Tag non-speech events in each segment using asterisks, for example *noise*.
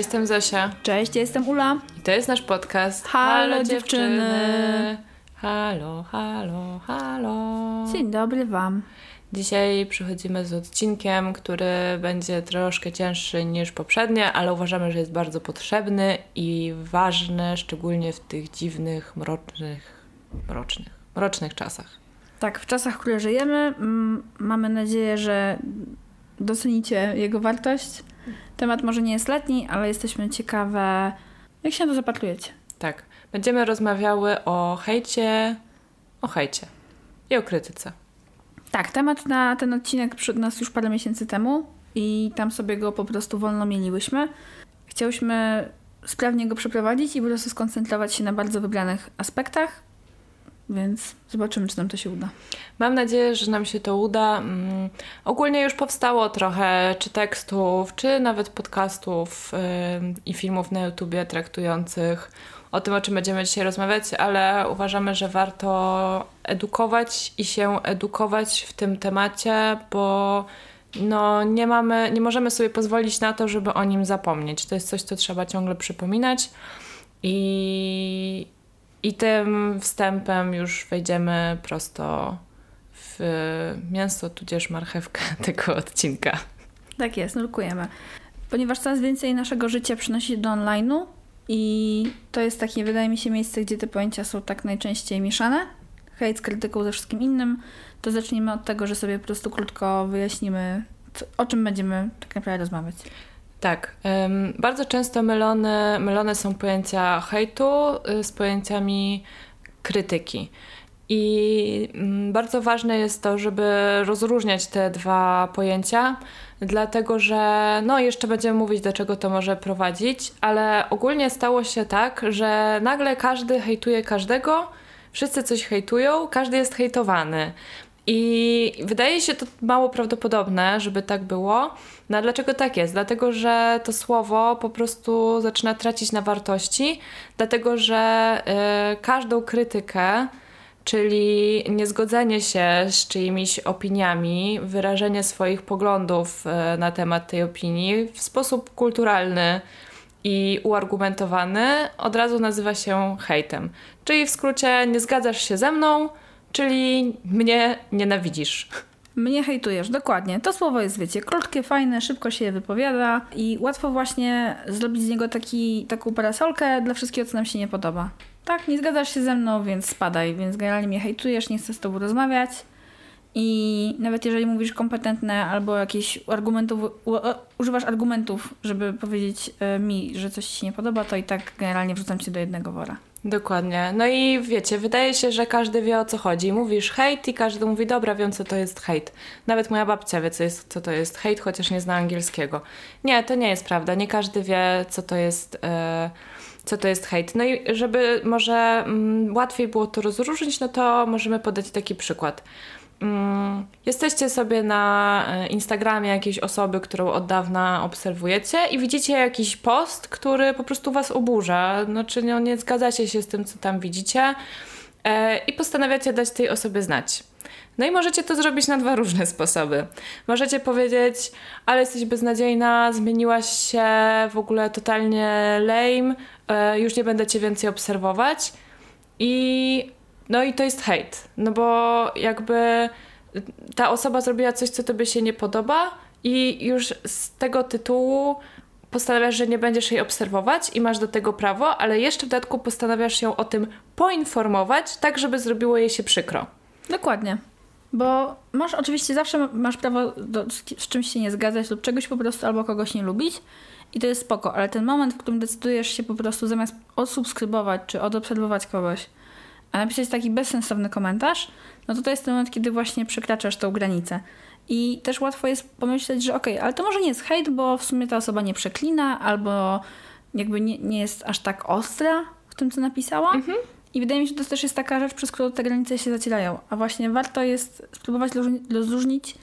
Jestem Zosia. Cześć, ja jestem Ula. I to jest nasz podcast. Halo, dziewczyny. Halo, halo, halo. Dzień dobry Wam. Dzisiaj przychodzimy z odcinkiem, który będzie troszkę cięższy niż poprzednie, ale uważamy, że jest bardzo potrzebny i ważny, szczególnie w tych dziwnych, mrocznych, mrocznych, mrocznych czasach. Tak, w czasach, w których żyjemy, mm, mamy nadzieję, że docenicie jego wartość. Temat może nie jest letni, ale jesteśmy ciekawe, jak się na to zapatrujecie. Tak. Będziemy rozmawiały o hejcie, o hejcie i o krytyce. Tak, temat na ten odcinek przyszedł nas już parę miesięcy temu i tam sobie go po prostu wolno mieliłyśmy. Chciałyśmy sprawnie go przeprowadzić i po prostu skoncentrować się na bardzo wybranych aspektach, więc zobaczymy, czy nam to się uda. Mam nadzieję, że nam się to uda. Mm, ogólnie już powstało trochę czy tekstów, czy nawet podcastów i filmów na YouTubie traktujących o tym, o czym będziemy dzisiaj rozmawiać, ale uważamy, że warto edukować i się edukować w tym temacie, bo no, nie, mamy, nie możemy sobie pozwolić na to, żeby o nim zapomnieć. To jest coś, co trzeba ciągle przypominać i, i tym wstępem już wejdziemy prosto w mięso, tudzież marchewkę *laughs* tego odcinka. Tak jest, nurkujemy. Ponieważ coraz więcej naszego życia przynosi do online'u i to jest takie, wydaje mi się, miejsce, gdzie te pojęcia są tak najczęściej mieszane. Hejt z krytyką ze wszystkim innym. To zacznijmy od tego, że sobie po prostu krótko wyjaśnimy, o czym będziemy tak naprawdę rozmawiać. Tak. Bardzo często mylone, mylone są pojęcia hejtu y, z pojęciami krytyki. I mm, bardzo ważne jest to, żeby rozróżniać te dwa pojęcia, dlatego że no jeszcze będziemy mówić, do czego to może prowadzić, ale ogólnie stało się tak, że nagle każdy hejtuje każdego, wszyscy coś hejtują, każdy jest hejtowany. I wydaje się to mało prawdopodobne, żeby tak było. No a dlaczego tak jest? Dlatego, że to słowo po prostu zaczyna tracić na wartości, dlatego że y, każdą krytykę czyli niezgodzenie się z czyimiś opiniami, wyrażenie swoich poglądów e, na temat tej opinii w sposób kulturalny i uargumentowany od razu nazywa się hejtem. Czyli w skrócie nie zgadzasz się ze mną, czyli mnie nienawidzisz. *laughs* Mnie hejtujesz, dokładnie. To słowo jest, wiecie, krótkie, fajne, szybko się je wypowiada i łatwo właśnie zrobić z niego taki, taką parasolkę dla wszystkiego, co nam się nie podoba tak, nie zgadzasz się ze mną, więc spadaj, więc generalnie mnie hejtujesz, nie chcę z tobą rozmawiać. I nawet jeżeli mówisz kompetentne albo jakieś argumentów, używasz argumentów, żeby powiedzieć e, mi, że coś ci nie podoba, to i tak generalnie wrzucam cię do jednego wora. Dokładnie. No i wiecie, wydaje się, że każdy wie o co chodzi. Mówisz hejt i każdy mówi, dobra, wiem co to jest hejt. Nawet moja babcia wie, co, jest, co to jest hejt, chociaż nie zna angielskiego. Nie, to nie jest prawda. Nie każdy wie, co to jest. Yy co to jest hejt. No i żeby może mm, łatwiej było to rozróżnić, no to możemy podać taki przykład. Mm, jesteście sobie na e, Instagramie jakiejś osoby, którą od dawna obserwujecie i widzicie jakiś post, który po prostu was oburza. Znaczy no, nie zgadzacie się z tym, co tam widzicie e, i postanawiacie dać tej osobie znać. No i możecie to zrobić na dwa różne sposoby. Możecie powiedzieć, ale jesteś beznadziejna, zmieniłaś się, w ogóle totalnie lame, e, już nie będę cię więcej obserwować. I no i to jest hejt, no bo jakby ta osoba zrobiła coś, co tobie się nie podoba i już z tego tytułu postanawiasz, że nie będziesz jej obserwować i masz do tego prawo, ale jeszcze w dodatku postanawiasz ją o tym poinformować, tak żeby zrobiło jej się przykro. Dokładnie. Bo masz oczywiście zawsze masz prawo do, z czymś się nie zgadzać lub czegoś po prostu albo kogoś nie lubić i to jest spoko, ale ten moment, w którym decydujesz się po prostu zamiast odsubskrybować czy odobserwować kogoś, a napisać taki bezsensowny komentarz, no to to jest ten moment, kiedy właśnie przekraczasz tą granicę. I też łatwo jest pomyśleć, że okej, okay, ale to może nie jest hejt, bo w sumie ta osoba nie przeklina albo jakby nie, nie jest aż tak ostra w tym, co napisała. Mhm. I wydaje mi się, że to też jest taka rzecz, przez którą te granice się zacierają. A właśnie warto jest spróbować rozróżnić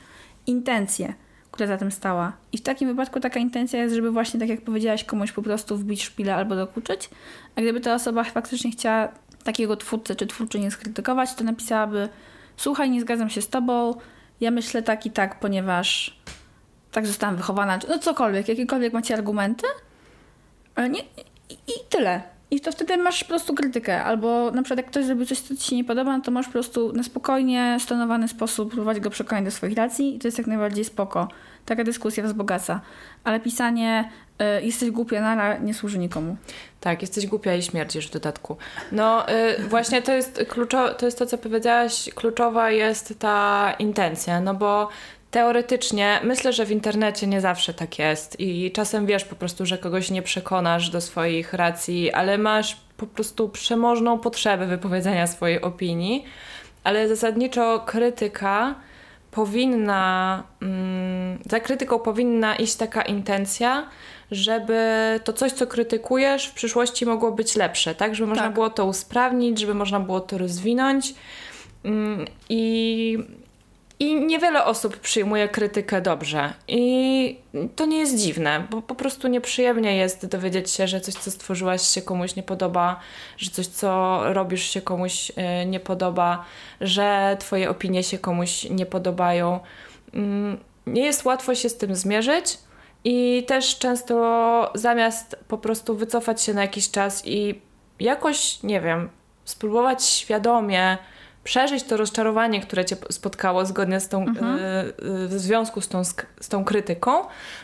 intencję, która za tym stała. I w takim wypadku taka intencja jest, żeby właśnie, tak jak powiedziałaś, komuś po prostu wbić szpilę albo dokuczyć. A gdyby ta osoba faktycznie chciała takiego twórcę czy twórczynię skrytykować, to napisałaby słuchaj, nie zgadzam się z tobą, ja myślę tak i tak, ponieważ tak zostałam wychowana, no cokolwiek, jakiekolwiek macie argumenty, nie, i, i tyle. I to wtedy masz po prostu krytykę. Albo na przykład jak ktoś zrobił coś, co ci się nie podoba, no to masz po prostu na spokojnie, stonowany sposób próbować go przekonać do swoich racji i to jest jak najbardziej spoko. Taka dyskusja wzbogaca. Ale pisanie y, jesteś głupia, nara nie służy nikomu. Tak, jesteś głupia i śmierdzisz w dodatku. No y, właśnie to jest, kluczo, to jest to, co powiedziałaś, kluczowa jest ta intencja, no bo Teoretycznie myślę, że w internecie nie zawsze tak jest i czasem wiesz po prostu, że kogoś nie przekonasz do swoich racji, ale masz po prostu przemożną potrzebę wypowiedzenia swojej opinii, ale zasadniczo krytyka powinna, mm, za krytyką powinna iść taka intencja, żeby to coś, co krytykujesz, w przyszłości mogło być lepsze, tak? Żeby można tak. było to usprawnić, żeby można było to rozwinąć. Mm, I i niewiele osób przyjmuje krytykę dobrze. I to nie jest dziwne, bo po prostu nieprzyjemnie jest dowiedzieć się, że coś, co stworzyłaś, się komuś nie podoba, że coś, co robisz, się komuś e, nie podoba, że Twoje opinie się komuś nie podobają. Mm, nie jest łatwo się z tym zmierzyć. I też często zamiast po prostu wycofać się na jakiś czas i jakoś, nie wiem, spróbować świadomie przeżyć to rozczarowanie, które cię spotkało zgodnie z tą, mhm. y, w związku z tą, z tą krytyką,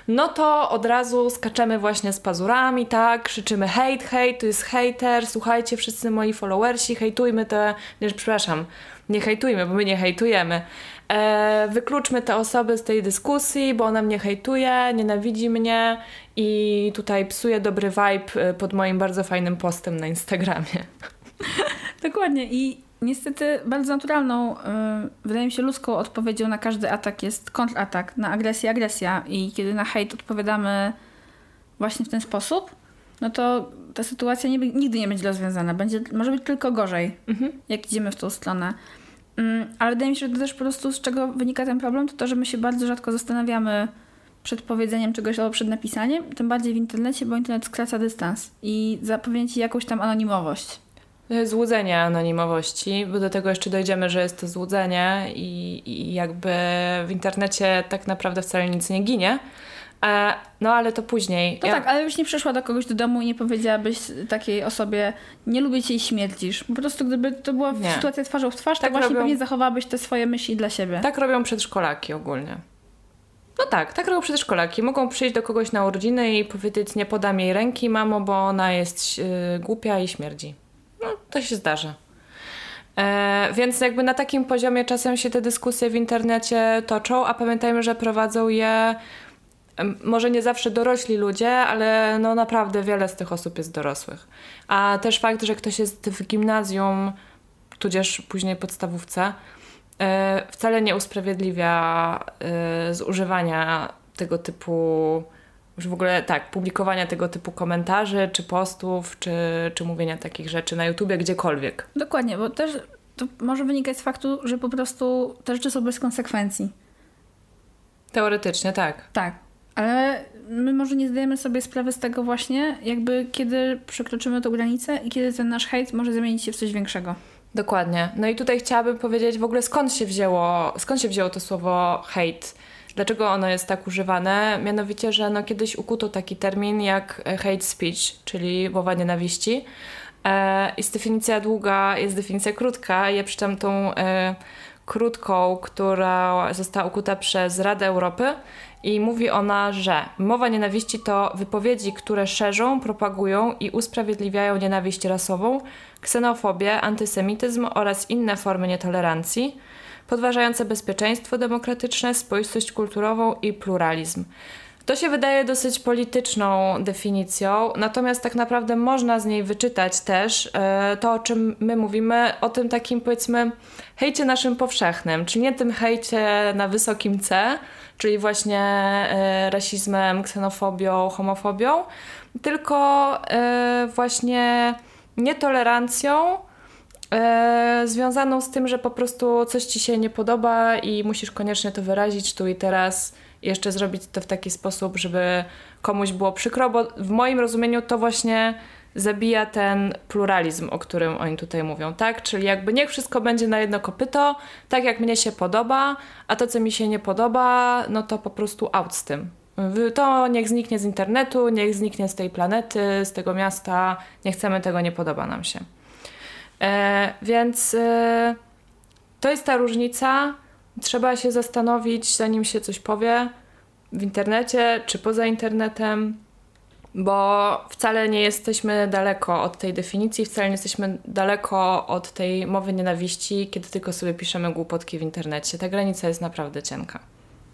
no to od razu skaczemy właśnie z pazurami, tak, krzyczymy hejt, hejt, to jest hater, słuchajcie wszyscy moi followersi, hejtujmy te, nie, przepraszam, nie hejtujmy, bo my nie hejtujemy. E, wykluczmy te osoby z tej dyskusji, bo ona mnie hejtuje, nienawidzi mnie i tutaj psuje dobry vibe pod moim bardzo fajnym postem na Instagramie. Dokładnie i Niestety bardzo naturalną, y, wydaje mi się ludzką odpowiedzią na każdy atak jest kontratak, na agresję agresja i kiedy na hejt odpowiadamy właśnie w ten sposób, no to ta sytuacja nie, nigdy nie będzie rozwiązana. Będzie, może być tylko gorzej, mhm. jak idziemy w tą stronę. Mm, ale wydaje mi się, że to też po prostu z czego wynika ten problem, to to, że my się bardzo rzadko zastanawiamy przed powiedzeniem czegoś albo przed napisaniem, tym bardziej w internecie, bo internet skraca dystans i zapewnia ci jakąś tam anonimowość. Złudzenie anonimowości, bo do tego jeszcze dojdziemy, że jest to złudzenie i, i jakby w internecie tak naprawdę wcale nic nie ginie. E, no ale to później. To ja... tak, ale byś nie przyszła do kogoś do domu i nie powiedziałabyś takiej osobie, nie lubię cię i śmierdzisz. Po prostu gdyby to była nie. sytuacja twarzą w twarz, tak to właśnie robią... pewnie zachowałabyś te swoje myśli dla siebie. Tak robią przedszkolaki ogólnie. No tak, tak robią przedszkolaki. Mogą przyjść do kogoś na urodziny i powiedzieć, nie podam jej ręki, mamo, bo ona jest yy, głupia i śmierdzi. No, to się zdarza. E, więc jakby na takim poziomie czasem się te dyskusje w internecie toczą, a pamiętajmy, że prowadzą je może nie zawsze dorośli ludzie, ale no naprawdę wiele z tych osób jest dorosłych. A też fakt, że ktoś jest w gimnazjum, tudzież później podstawówce, e, wcale nie usprawiedliwia e, zużywania tego typu już w ogóle tak, publikowania tego typu komentarzy, czy postów, czy, czy mówienia takich rzeczy na YouTubie, gdziekolwiek. Dokładnie, bo też to może wynikać z faktu, że po prostu te rzeczy są bez konsekwencji. Teoretycznie, tak. Tak, ale my może nie zdajemy sobie sprawy z tego właśnie, jakby kiedy przekroczymy tę granicę i kiedy ten nasz hejt może zamienić się w coś większego. Dokładnie. No i tutaj chciałabym powiedzieć w ogóle skąd się wzięło, skąd się wzięło to słowo hejt Dlaczego ono jest tak używane? Mianowicie, że no kiedyś ukuto taki termin jak hate speech, czyli mowa nienawiści. E, jest definicja długa, jest definicja krótka. Ja przeczytam tą e, krótką, która została ukuta przez Radę Europy i mówi ona, że mowa nienawiści to wypowiedzi, które szerzą, propagują i usprawiedliwiają nienawiść rasową, ksenofobię, antysemityzm oraz inne formy nietolerancji podważające bezpieczeństwo demokratyczne, spoistość kulturową i pluralizm. To się wydaje dosyć polityczną definicją, natomiast tak naprawdę można z niej wyczytać też e, to, o czym my mówimy, o tym takim powiedzmy hejcie naszym powszechnym, czyli nie tym hejcie na wysokim C, czyli właśnie e, rasizmem, ksenofobią, homofobią, tylko e, właśnie nietolerancją, e, związaną z tym, że po prostu coś ci się nie podoba i musisz koniecznie to wyrazić tu i teraz jeszcze zrobić to w taki sposób, żeby komuś było przykro, bo w moim rozumieniu to właśnie zabija ten pluralizm, o którym oni tutaj mówią, tak? Czyli jakby niech wszystko będzie na jedno kopyto, tak jak mnie się podoba, a to, co mi się nie podoba, no to po prostu out z tym. To niech zniknie z internetu, niech zniknie z tej planety, z tego miasta. Nie chcemy tego, nie podoba nam się. E, więc e, to jest ta różnica. Trzeba się zastanowić, zanim się coś powie w internecie czy poza internetem, bo wcale nie jesteśmy daleko od tej definicji, wcale nie jesteśmy daleko od tej mowy nienawiści, kiedy tylko sobie piszemy głupotki w internecie. Ta granica jest naprawdę cienka.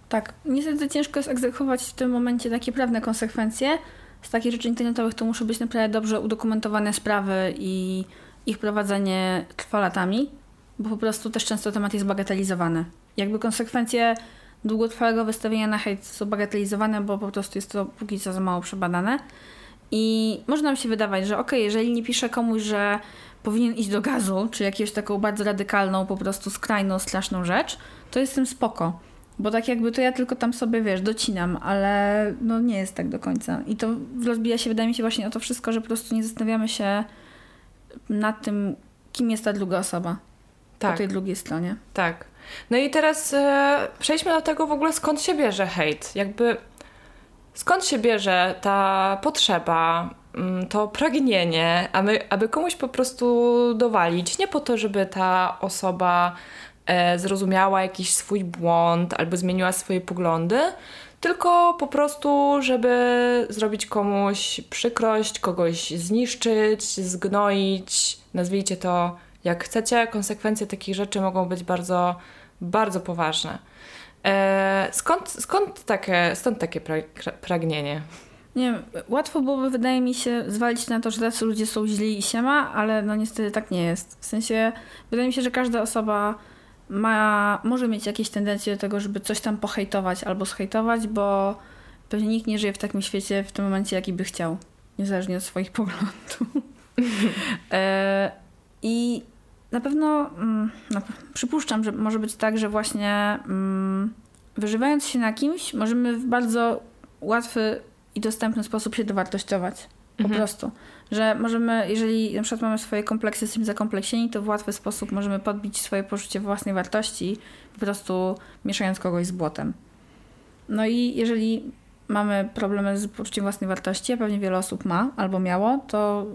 Tak, niestety ciężko jest egzekwować w tym momencie takie prawne konsekwencje. Z takich rzeczy internetowych to muszą być naprawdę dobrze udokumentowane sprawy i ich prowadzenie trwa latami, bo po prostu też często temat jest bagatelizowany. Jakby konsekwencje długotrwałego wystawienia na hejt są bagatelizowane, bo po prostu jest to póki co za mało przebadane. I może nam się wydawać, że ok, jeżeli nie piszę komuś, że powinien iść do gazu, czy jakąś taką bardzo radykalną, po prostu skrajną, straszną rzecz, to jestem spoko. Bo tak jakby to ja tylko tam sobie, wiesz, docinam, ale no nie jest tak do końca. I to rozbija się, wydaje mi się, właśnie o to wszystko, że po prostu nie zastanawiamy się nad tym, kim jest ta druga osoba tak. po tej drugiej stronie. Tak. No i teraz e, przejdźmy do tego w ogóle, skąd się bierze hejt. Jakby skąd się bierze ta potrzeba, mm, to pragnienie, aby, aby komuś po prostu dowalić. Nie po to, żeby ta osoba e, zrozumiała jakiś swój błąd albo zmieniła swoje poglądy, tylko po prostu, żeby zrobić komuś przykrość, kogoś zniszczyć, zgnoić, nazwijcie to jak chcecie. Konsekwencje takich rzeczy mogą być bardzo, bardzo poważne. E, skąd, skąd takie, stąd takie pra, pragnienie? Nie wiem, łatwo byłoby, wydaje mi się, zwalić na to, że tacy ludzie są źli i siema, ale no niestety tak nie jest. W sensie, wydaje mi się, że każda osoba ma, może mieć jakieś tendencje do tego, żeby coś tam pohejtować albo zhejtować, bo pewnie nikt nie żyje w takim świecie w tym momencie, jaki by chciał, niezależnie od swoich *laughs* poglądów. *laughs* e, I na pewno no, przypuszczam, że może być tak, że właśnie mm, wyżywając się na kimś, możemy w bardzo łatwy i dostępny sposób się dowartościować. Po mhm. prostu. Że możemy, jeżeli na przykład mamy swoje kompleksy, jesteśmy zakompleksieni, to w łatwy sposób możemy podbić swoje poczucie własnej wartości, po prostu mieszając kogoś z błotem. No i jeżeli mamy problemy z poczuciem własnej wartości, a pewnie wiele osób ma albo miało, to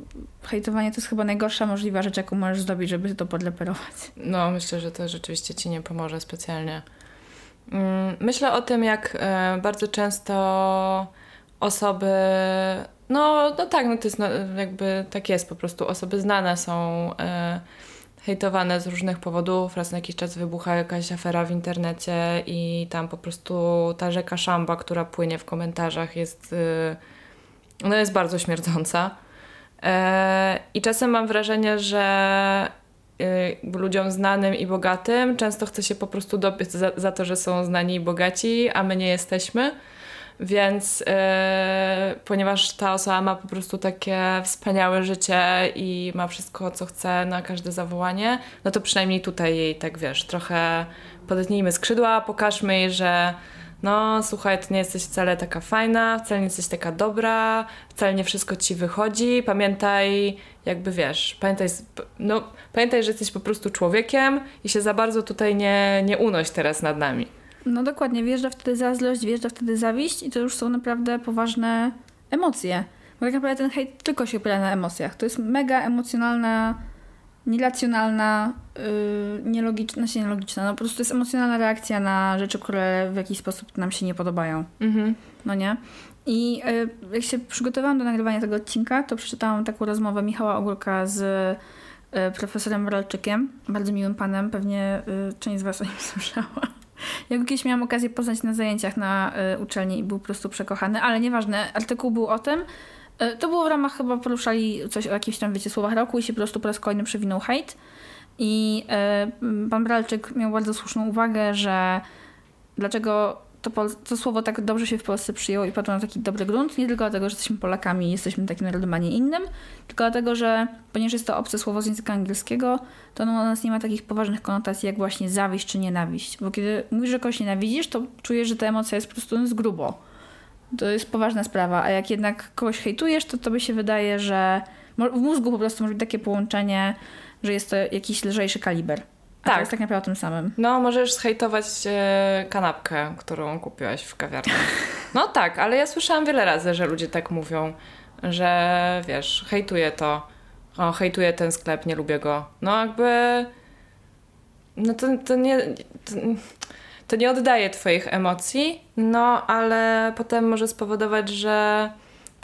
hejtowanie to jest chyba najgorsza możliwa rzecz, jaką możesz zrobić, żeby to podleperować. No, myślę, że to rzeczywiście ci nie pomoże specjalnie. Mm, myślę o tym, jak e, bardzo często osoby no, no tak, no to jest no, jakby tak jest po prostu. Osoby znane są e, hejtowane z różnych powodów. Raz na jakiś czas wybucha jakaś afera w internecie i tam po prostu ta rzeka szamba, która płynie w komentarzach jest, e, no jest bardzo śmierdząca. E, I czasem mam wrażenie, że e, ludziom znanym i bogatym często chce się po prostu dopiec za, za to, że są znani i bogaci, a my nie jesteśmy. Więc yy, ponieważ ta osoba ma po prostu takie wspaniałe życie i ma wszystko, co chce na każde zawołanie, no to przynajmniej tutaj jej tak wiesz, trochę podetnijmy skrzydła, pokażmy jej, że no słuchaj, ty nie jesteś wcale taka fajna, wcale nie jesteś taka dobra, wcale nie wszystko ci wychodzi. Pamiętaj, jakby wiesz, pamiętaj, no, pamiętaj, że jesteś po prostu człowiekiem i się za bardzo tutaj nie, nie unoś teraz nad nami. No dokładnie, wjeżdża wtedy zazdrość, wjeżdża wtedy zawiść i to już są naprawdę poważne emocje. Bo tak naprawdę ten hejt tylko się opiera na emocjach. To jest mega emocjonalna, nieracjonalna, yy, nielogiczna, znaczy nielogiczna, no po prostu to jest emocjonalna reakcja na rzeczy, które w jakiś sposób nam się nie podobają. Mhm. No nie? I yy, jak się przygotowałam do nagrywania tego odcinka, to przeczytałam taką rozmowę Michała Ogórka z yy, profesorem Moralczykiem, bardzo miłym panem, pewnie y, część z Was o nim *laughs* słyszała. Ja kiedyś miałam okazję poznać na zajęciach na y, uczelni i był po prostu przekochany, ale nieważne, artykuł był o tym, y, to było w ramach chyba poruszali coś o jakichś tam, wiecie, słowach roku i się po prostu po raz kolejny przewinął hejt. I y, pan Bralczyk miał bardzo słuszną uwagę, że dlaczego to, to słowo tak dobrze się w Polsce przyjęło i padło na taki dobry grunt, nie tylko dlatego, że jesteśmy Polakami i jesteśmy takim narodem, a nie innym, tylko dlatego, że ponieważ jest to obce słowo z języka angielskiego, to ono u nas nie ma takich poważnych konotacji jak właśnie zawiść czy nienawiść. Bo kiedy mówisz, że kogoś nienawidzisz, to czujesz, że ta emocja jest po prostu z grubo. To jest poważna sprawa, a jak jednak kogoś hejtujesz, to tobie się wydaje, że w mózgu po prostu może być takie połączenie, że jest to jakiś lżejszy kaliber. A tak. to jest tak naprawdę o tym samym. No, możesz zhejtować e, kanapkę, którą kupiłaś w kawiarni. No tak, ale ja słyszałam wiele razy, że ludzie tak mówią, że wiesz, hejtuję to, o, hejtuję ten sklep, nie lubię go. No jakby, no to, to nie... To, to nie oddaje Twoich emocji, no ale potem może spowodować, że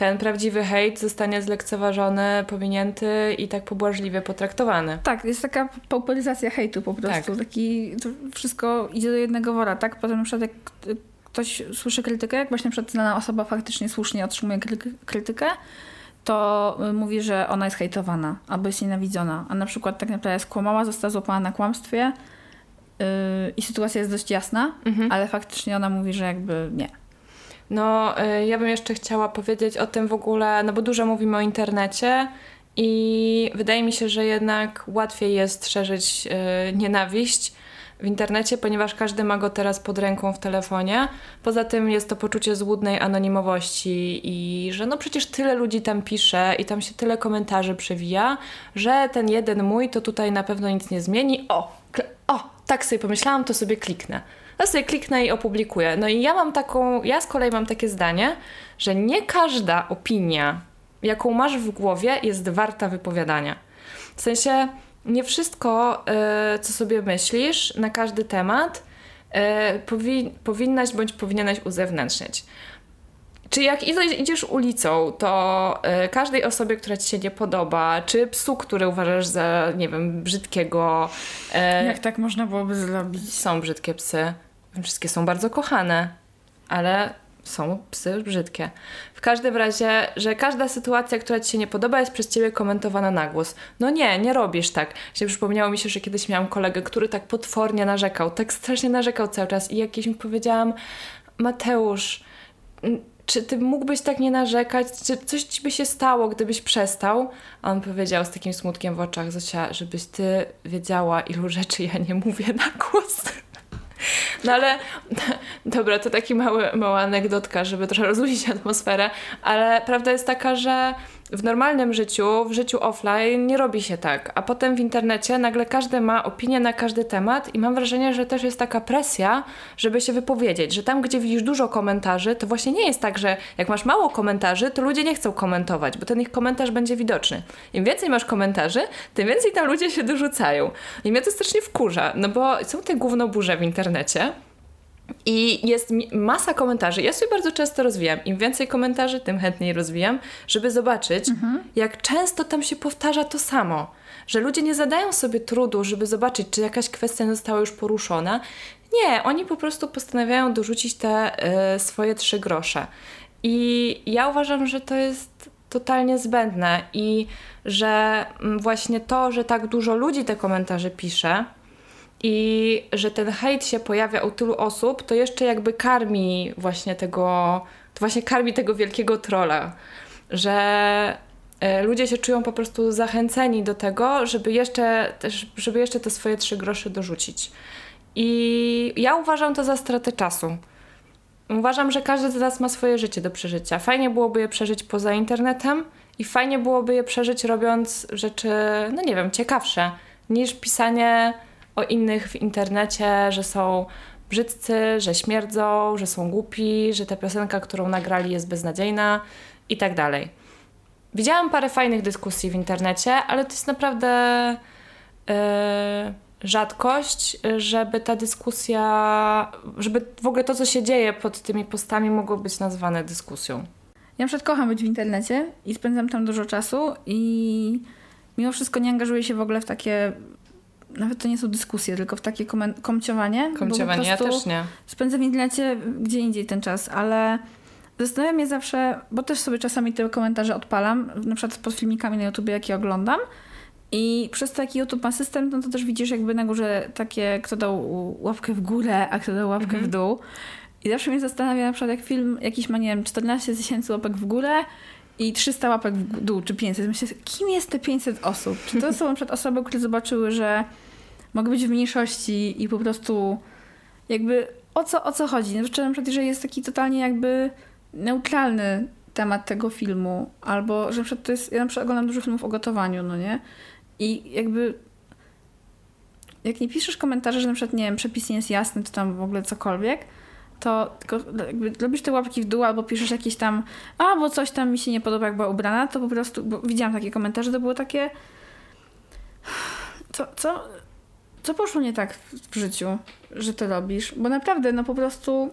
ten prawdziwy hejt zostanie zlekceważony, pominięty i tak pobłażliwie potraktowany. Tak, jest taka pauperyzacja hejtu po prostu. Tak. Taki, to wszystko idzie do jednego wora, tak? Potem na przykład jak ktoś słyszy krytykę, jak właśnie na przykład znana osoba faktycznie słusznie otrzymuje krytykę, to mówi, że ona jest hejtowana albo jest nienawidzona, a na przykład tak naprawdę skłamała, została złapana na kłamstwie, Yy, i sytuacja jest dość jasna, mhm. ale faktycznie ona mówi, że jakby nie. No, yy, ja bym jeszcze chciała powiedzieć o tym w ogóle, no bo dużo mówimy o internecie i wydaje mi się, że jednak łatwiej jest szerzyć yy, nienawiść w internecie, ponieważ każdy ma go teraz pod ręką w telefonie. Poza tym jest to poczucie złudnej anonimowości i że no przecież tyle ludzi tam pisze i tam się tyle komentarzy przewija, że ten jeden mój to tutaj na pewno nic nie zmieni. O, o, tak sobie pomyślałam, to sobie kliknę. Ja sobie kliknę i opublikuję. No i ja mam taką, ja z kolei mam takie zdanie, że nie każda opinia, jaką masz w głowie, jest warta wypowiadania. W sensie, nie wszystko, y, co sobie myślisz na każdy temat, y, powi powinnaś bądź powinieneś uzewnętrzniać. Czy jak idziesz ulicą, to y, każdej osobie, która ci się nie podoba, czy psu, który uważasz za, nie wiem, brzydkiego. Y, jak tak można byłoby zrobić? Są brzydkie psy. Wszystkie są bardzo kochane, ale są psy brzydkie. W każdym razie, że każda sytuacja, która ci się nie podoba, jest przez ciebie komentowana na głos. No nie, nie robisz tak. Się przypomniało mi się, że kiedyś miałam kolegę, który tak potwornie narzekał, tak strasznie narzekał cały czas i jakieś mi powiedziałam, Mateusz, czy ty mógłbyś tak nie narzekać? Czy coś ci by się stało, gdybyś przestał? A on powiedział z takim smutkiem w oczach, Zosia, żebyś ty wiedziała, ilu rzeczy ja nie mówię na głos. *laughs* No ale *laughs* dobra, to taki mały, mała anegdotka, żeby trochę rozluźnić atmosferę, ale prawda jest taka, że w normalnym życiu, w życiu offline nie robi się tak, a potem w internecie nagle każdy ma opinię na każdy temat i mam wrażenie, że też jest taka presja, żeby się wypowiedzieć, że tam, gdzie widzisz dużo komentarzy, to właśnie nie jest tak, że jak masz mało komentarzy, to ludzie nie chcą komentować, bo ten ich komentarz będzie widoczny. Im więcej masz komentarzy, tym więcej tam ludzie się dorzucają. I mnie to strasznie wkurza, no bo są te gównoburze w internecie, i jest masa komentarzy. Ja sobie bardzo często rozwijam. Im więcej komentarzy, tym chętniej rozwijam, żeby zobaczyć, mhm. jak często tam się powtarza to samo. Że ludzie nie zadają sobie trudu, żeby zobaczyć, czy jakaś kwestia została już poruszona. Nie, oni po prostu postanawiają dorzucić te y, swoje trzy grosze. I ja uważam, że to jest totalnie zbędne i że mm, właśnie to, że tak dużo ludzi te komentarze pisze, i że ten hejt się pojawia u tylu osób, to jeszcze jakby karmi właśnie tego, to właśnie karmi tego wielkiego trola, że e, ludzie się czują po prostu zachęceni do tego, żeby jeszcze, żeby jeszcze te swoje trzy grosze dorzucić. I ja uważam to za stratę czasu. Uważam, że każdy z nas ma swoje życie do przeżycia. Fajnie byłoby je przeżyć poza internetem i fajnie byłoby je przeżyć robiąc rzeczy, no nie wiem, ciekawsze niż pisanie o innych w internecie, że są brzydcy, że śmierdzą, że są głupi, że ta piosenka, którą nagrali jest beznadziejna i tak dalej. Widziałam parę fajnych dyskusji w internecie, ale to jest naprawdę yy, rzadkość, żeby ta dyskusja, żeby w ogóle to, co się dzieje pod tymi postami, mogło być nazwane dyskusją. Ja na przykład kocham być w internecie i spędzam tam dużo czasu i mimo wszystko nie angażuję się w ogóle w takie nawet to nie są dyskusje, tylko w takie komciowanie. Komciowanie, ja też nie. Spędzę w internecie gdzie indziej ten czas, ale zastanawiam się zawsze, bo też sobie czasami te komentarze odpalam, na przykład pod filmikami na YouTube, jakie oglądam. I przez to, jaki YouTube ma system, no to też widzisz jakby na górze takie, kto dał łapkę w górę, a kto dał łapkę mhm. w dół. I zawsze mnie zastanawia na przykład, jak film jakiś ma, nie wiem, 14 tysięcy łapek w górę i 300 łapek w dół, czy 500. Myślę, kim jest te 500 osób? Czy to są na przykład osoby, które zobaczyły, że mogę być w mniejszości i po prostu jakby o co, o co chodzi? Na przykład, jeżeli jest taki totalnie jakby neutralny temat tego filmu, albo że na przykład to jest, ja na przykład oglądam dużo filmów o gotowaniu, no nie? I jakby jak nie piszesz komentarzy, że na przykład, nie wiem, przepis nie jest jasny, czy tam w ogóle cokolwiek, to tylko jakby robisz te łapki w dół albo piszesz jakieś tam, a bo coś tam mi się nie podoba, jak była ubrana, to po prostu, bo widziałam takie komentarze, to było takie co, co, co poszło nie tak w życiu, że to robisz? Bo naprawdę, no po prostu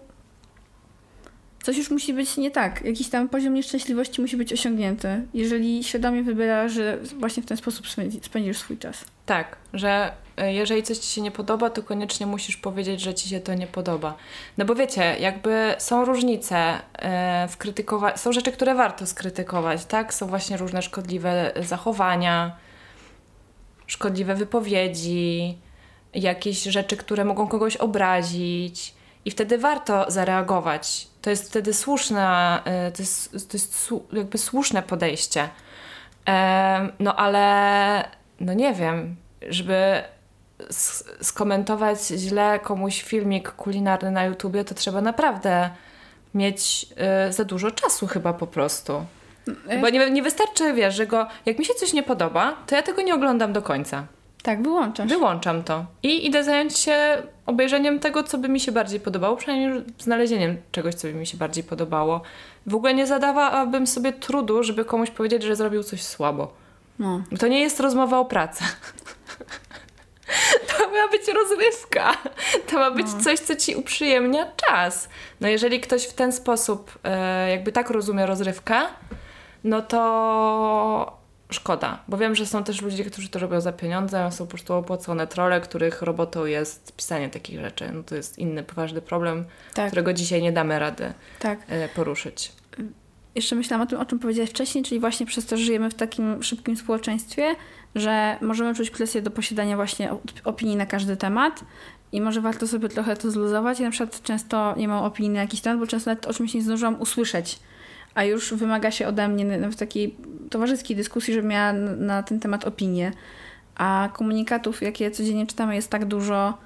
coś już musi być nie tak. Jakiś tam poziom nieszczęśliwości musi być osiągnięty, jeżeli świadomie wybierasz, że właśnie w ten sposób spędzisz swój czas. Tak, że e, jeżeli coś ci się nie podoba, to koniecznie musisz powiedzieć, że ci się to nie podoba. No bo wiecie, jakby są różnice e, w krytykowaniu, są rzeczy, które warto skrytykować, tak? Są właśnie różne szkodliwe zachowania, szkodliwe wypowiedzi, jakieś rzeczy, które mogą kogoś obrazić. I wtedy warto zareagować. To jest wtedy słuszne, e, to jest, to jest jakby słuszne podejście. No ale, no nie wiem, żeby skomentować źle komuś filmik kulinarny na YouTubie, to trzeba naprawdę mieć e, za dużo czasu chyba po prostu. Bo nie, nie wystarczy, wiesz, że go, jak mi się coś nie podoba, to ja tego nie oglądam do końca. Tak, wyłączasz. Wyłączam to. I idę zająć się obejrzeniem tego, co by mi się bardziej podobało, przynajmniej znalezieniem czegoś, co by mi się bardziej podobało. W ogóle nie zadawałabym sobie trudu, żeby komuś powiedzieć, że zrobił coś słabo. No. To nie jest rozmowa o pracy. *laughs* To ma być rozrywka. To ma być no. coś, co ci uprzyjemnia czas. No jeżeli ktoś w ten sposób e, jakby tak rozumie rozrywkę, no to szkoda, bo wiem, że są też ludzie, którzy to robią za pieniądze, są po prostu opłacone trole, których robotą jest pisanie takich rzeczy. No to jest inny poważny problem, tak. którego dzisiaj nie damy rady tak. E, poruszyć. Jeszcze myślałam o tym, o czym powiedziałeś wcześniej, czyli właśnie przez to, że żyjemy w takim szybkim społeczeństwie, że możemy czuć presję do posiadania właśnie opinii na każdy temat i może warto sobie trochę to zluzować. Ja na przykład często nie mam opinii na jakiś temat, bo często nawet o czymś nie zdążyłam usłyszeć a już wymaga się ode mnie w takiej towarzyskiej dyskusji, żeby miała na ten temat opinię. A komunikatów, jakie codziennie czytamy, jest tak dużo,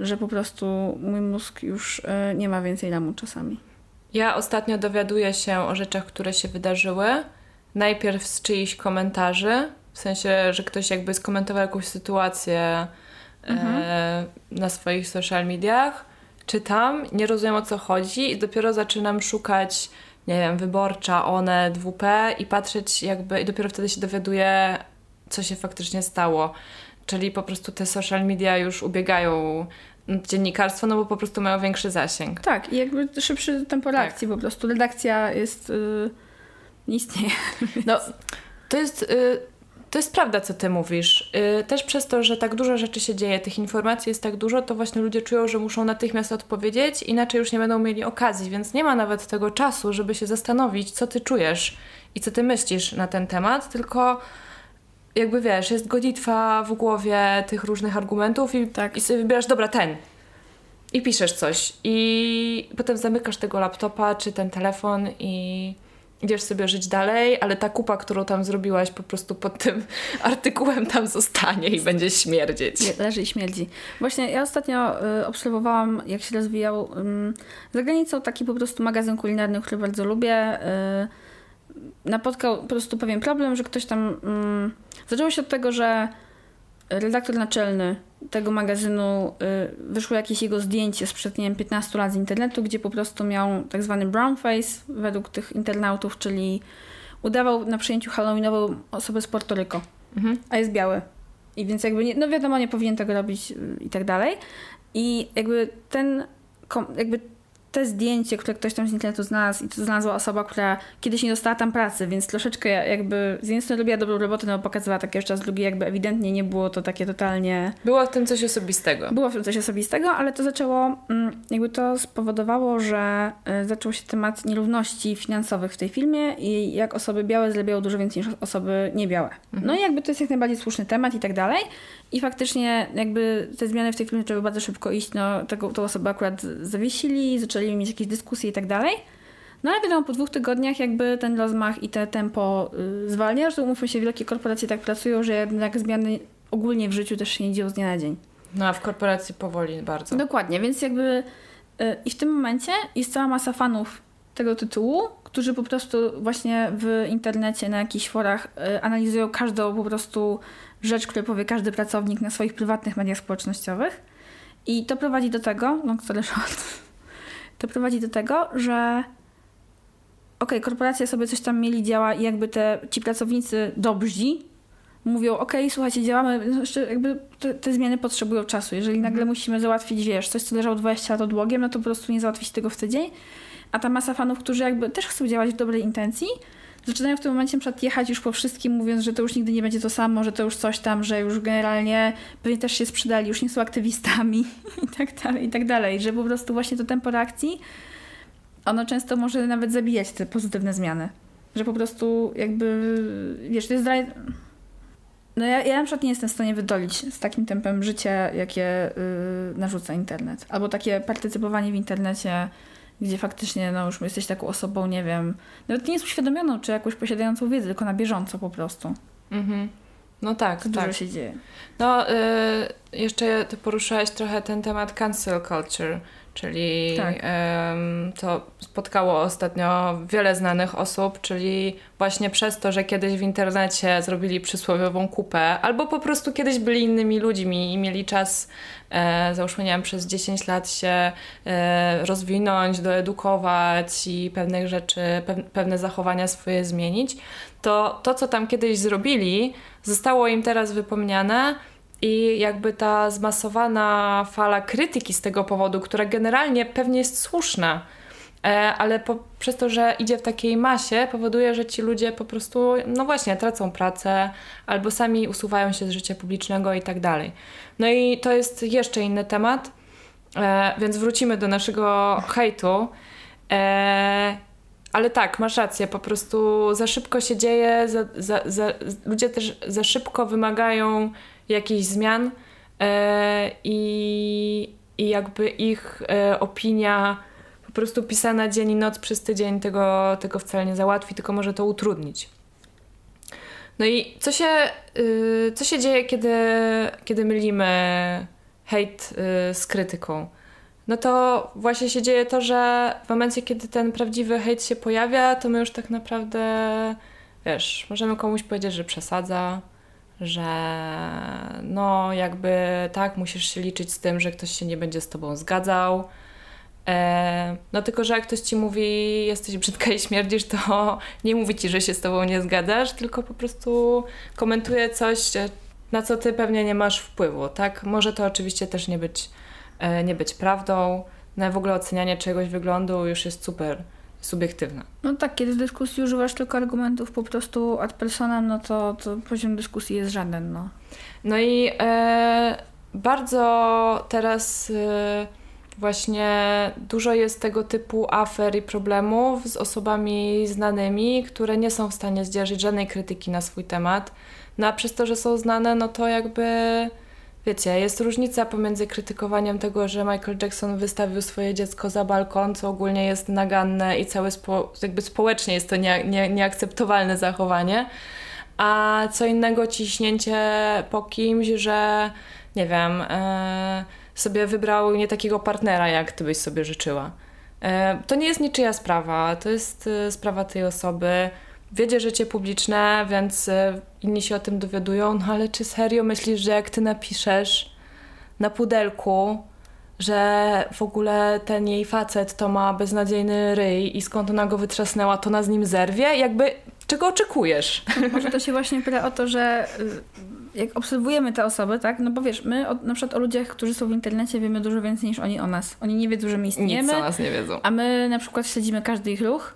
że po prostu mój mózg już e, nie ma więcej lamu czasami. Ja ostatnio dowiaduję się o rzeczach, które się wydarzyły. Najpierw z czyichś komentarzy, w sensie, że ktoś jakby skomentował jakąś sytuację e, mhm. e, na swoich social mediach. Czytam, nie rozumiem o co chodzi i dopiero zaczynam szukać nie wiem, wyborcza, one, WP i patrzeć jakby, i dopiero wtedy się dowiaduje, co się faktycznie stało. Czyli po prostu te social media już ubiegają dziennikarstwo, no bo po prostu mają większy zasięg. Tak, i jakby szybszy tempo reakcji tak. po prostu. Redakcja jest... Yy, nie istnieje. No, to jest... Yy, to jest prawda, co ty mówisz. Yy, też przez to, że tak dużo rzeczy się dzieje, tych informacji jest tak dużo, to właśnie ludzie czują, że muszą natychmiast odpowiedzieć, inaczej już nie będą mieli okazji, więc nie ma nawet tego czasu, żeby się zastanowić, co ty czujesz i co ty myślisz na ten temat, tylko jakby wiesz, jest gonitwa w głowie tych różnych argumentów i, tak. i sobie wybierasz, dobra, ten. I piszesz coś. I potem zamykasz tego laptopa czy ten telefon i idziesz sobie żyć dalej, ale ta kupa, którą tam zrobiłaś po prostu pod tym *laughs* artykułem tam zostanie i będzie śmierdzieć. Leży i śmierdzi. Właśnie ja ostatnio y, obserwowałam, jak się rozwijał y, za granicą taki po prostu magazyn kulinarny, który bardzo lubię. Y, napotkał po prostu pewien problem, że ktoś tam... Y, zaczęło się od tego, że redaktor naczelny tego magazynu y, wyszło jakieś jego zdjęcie sprzed, nie wiem, 15 lat z internetu, gdzie po prostu miał tak zwany brown face według tych internautów, czyli udawał na przyjęciu halloweenową osobę z Puerto Rico, mhm. a jest biały. I więc jakby, nie, no wiadomo, nie powinien tego robić y, i tak dalej. I jakby ten, jakby te zdjęcie, które ktoś tam z internetu znalazł i to znalazła osoba, która kiedyś nie dostała tam pracy, więc troszeczkę jakby z jednej strony robiła dobrą robotę, no bo pokazywała takie jeszcze z drugiej jakby ewidentnie nie było to takie totalnie... Było w tym coś osobistego. Było w tym coś osobistego, ale to zaczęło, mm, jakby to spowodowało, że y, zaczął się temat nierówności finansowych w tej filmie i jak osoby białe zarabiają dużo więcej niż osoby niebiałe. Mhm. No i jakby to jest jak najbardziej słuszny temat i tak dalej. I faktycznie jakby te zmiany w tej filmie zaczęły bardzo szybko iść, no tego, tą osobę akurat zawiesili, zaczęli mieć jakieś dyskusje i tak dalej. No ale wiadomo, po dwóch tygodniach jakby ten rozmach i te tempo y, zwalnia, że umówmy się, wielkie korporacje tak pracują, że jednak zmiany ogólnie w życiu też się nie dzieją z dnia na dzień. No a w korporacji powoli bardzo. Dokładnie, więc jakby y, i w tym momencie jest cała masa fanów tego tytułu, którzy po prostu właśnie w internecie, na jakichś forach y, analizują każdą po prostu rzecz, którą powie każdy pracownik na swoich prywatnych mediach społecznościowych. I to prowadzi do tego, no zależy od to prowadzi do tego, że okej, okay, korporacja sobie coś tam mieli, działa i jakby te, ci pracownicy dobrzy mówią, okej, okay, słuchajcie, działamy, no jeszcze jakby te, te, zmiany potrzebują czasu. Jeżeli nagle mhm. musimy załatwić, wiesz, coś, co leżało 20 lat odłogiem, no to po prostu nie załatwić tego w tydzień. A ta masa fanów, którzy jakby też chcą działać w dobrej intencji, zaczynają w tym momencie na jechać już po wszystkim, mówiąc, że to już nigdy nie będzie to samo, że to już coś tam, że już generalnie pewnie też się sprzedali, już nie są aktywistami *laughs* i tak dalej, i tak dalej. Że po prostu właśnie to tempo reakcji, ono często może nawet zabijać te pozytywne zmiany. Że po prostu jakby, wiesz, to jest dalej... No ja, ja na przykład nie jestem w stanie wydolić z takim tempem życia, jakie yy, narzuca internet. Albo takie partycypowanie w internecie gdzie faktycznie no, już jesteś taką osobą, nie wiem, nawet nie jest uświadomioną, czy jakąś posiadającą wiedzę, tylko na bieżąco po prostu. Mhm. No tak, to tak. Dużo się dzieje. No, y, jeszcze ty poruszyłaś trochę ten temat cancel culture, czyli tak. to spotkało ostatnio wiele znanych osób, czyli właśnie przez to, że kiedyś w internecie zrobili przysłowiową kupę, albo po prostu kiedyś byli innymi ludźmi i mieli czas, e, załóżmy, nie wiem, przez 10 lat się e, rozwinąć, doedukować i pewnych rzeczy, pewne zachowania swoje zmienić, to to, co tam kiedyś zrobili, zostało im teraz wypomniane i jakby ta zmasowana fala krytyki z tego powodu, która generalnie pewnie jest słuszna, e, ale po, przez to, że idzie w takiej masie, powoduje, że ci ludzie po prostu, no właśnie, tracą pracę albo sami usuwają się z życia publicznego i tak dalej. No i to jest jeszcze inny temat, e, więc wrócimy do naszego hejtu. E, ale tak, masz rację, po prostu za szybko się dzieje, za, za, za, ludzie też za szybko wymagają jakichś zmian e, i, i jakby ich e, opinia po prostu pisana dzień i noc przez tydzień tego, tego wcale nie załatwi, tylko może to utrudnić. No i co się, y, co się dzieje, kiedy, kiedy mylimy hejt y, z krytyką? No to właśnie się dzieje to, że w momencie, kiedy ten prawdziwy hejt się pojawia, to my już tak naprawdę, wiesz, możemy komuś powiedzieć, że przesadza, że no jakby tak, musisz się liczyć z tym, że ktoś się nie będzie z tobą zgadzał. E, no tylko, że jak ktoś ci mówi, jesteś brzydka i śmierdzisz, to *laughs* nie mówi ci, że się z tobą nie zgadzasz, tylko po prostu komentuje coś, na co ty pewnie nie masz wpływu, tak? Może to oczywiście też nie być, e, nie być prawdą. No w ogóle ocenianie czegoś wyglądu już jest super subiektywna. No tak, kiedy w dyskusji używasz tylko argumentów po prostu ad personam, no to, to poziom dyskusji jest żaden. No, no i e, bardzo teraz e, właśnie dużo jest tego typu afer i problemów z osobami znanymi, które nie są w stanie zdzierżyć żadnej krytyki na swój temat. No a przez to, że są znane, no to jakby wiecie, jest różnica pomiędzy krytykowaniem tego, że Michael Jackson wystawił swoje dziecko za balkon, co ogólnie jest naganne i całe spo, jakby społecznie jest to nie, nie, nieakceptowalne zachowanie, a co innego ciśnięcie po kimś, że nie wiem, e, sobie wybrał nie takiego partnera, jak ty byś sobie życzyła. E, to nie jest niczyja sprawa, to jest e, sprawa tej osoby wiedzie życie publiczne, więc e, inni się o tym dowiadują, no ale czy serio myślisz, że jak ty napiszesz na pudelku, że w ogóle ten jej facet to ma beznadziejny ryj i skąd ona go wytrzasnęła, to na z nim zerwie? Jakby czego oczekujesz? *laughs* Może to się właśnie pyta o to, że y, jak obserwujemy te osoby, tak, no bo wiesz, my o, na przykład o ludziach, którzy są w internecie wiemy dużo więcej niż oni o nas. Oni nie wiedzą, że my istniejemy. Nic o nas nie wiedzą. A my na przykład śledzimy każdy ich ruch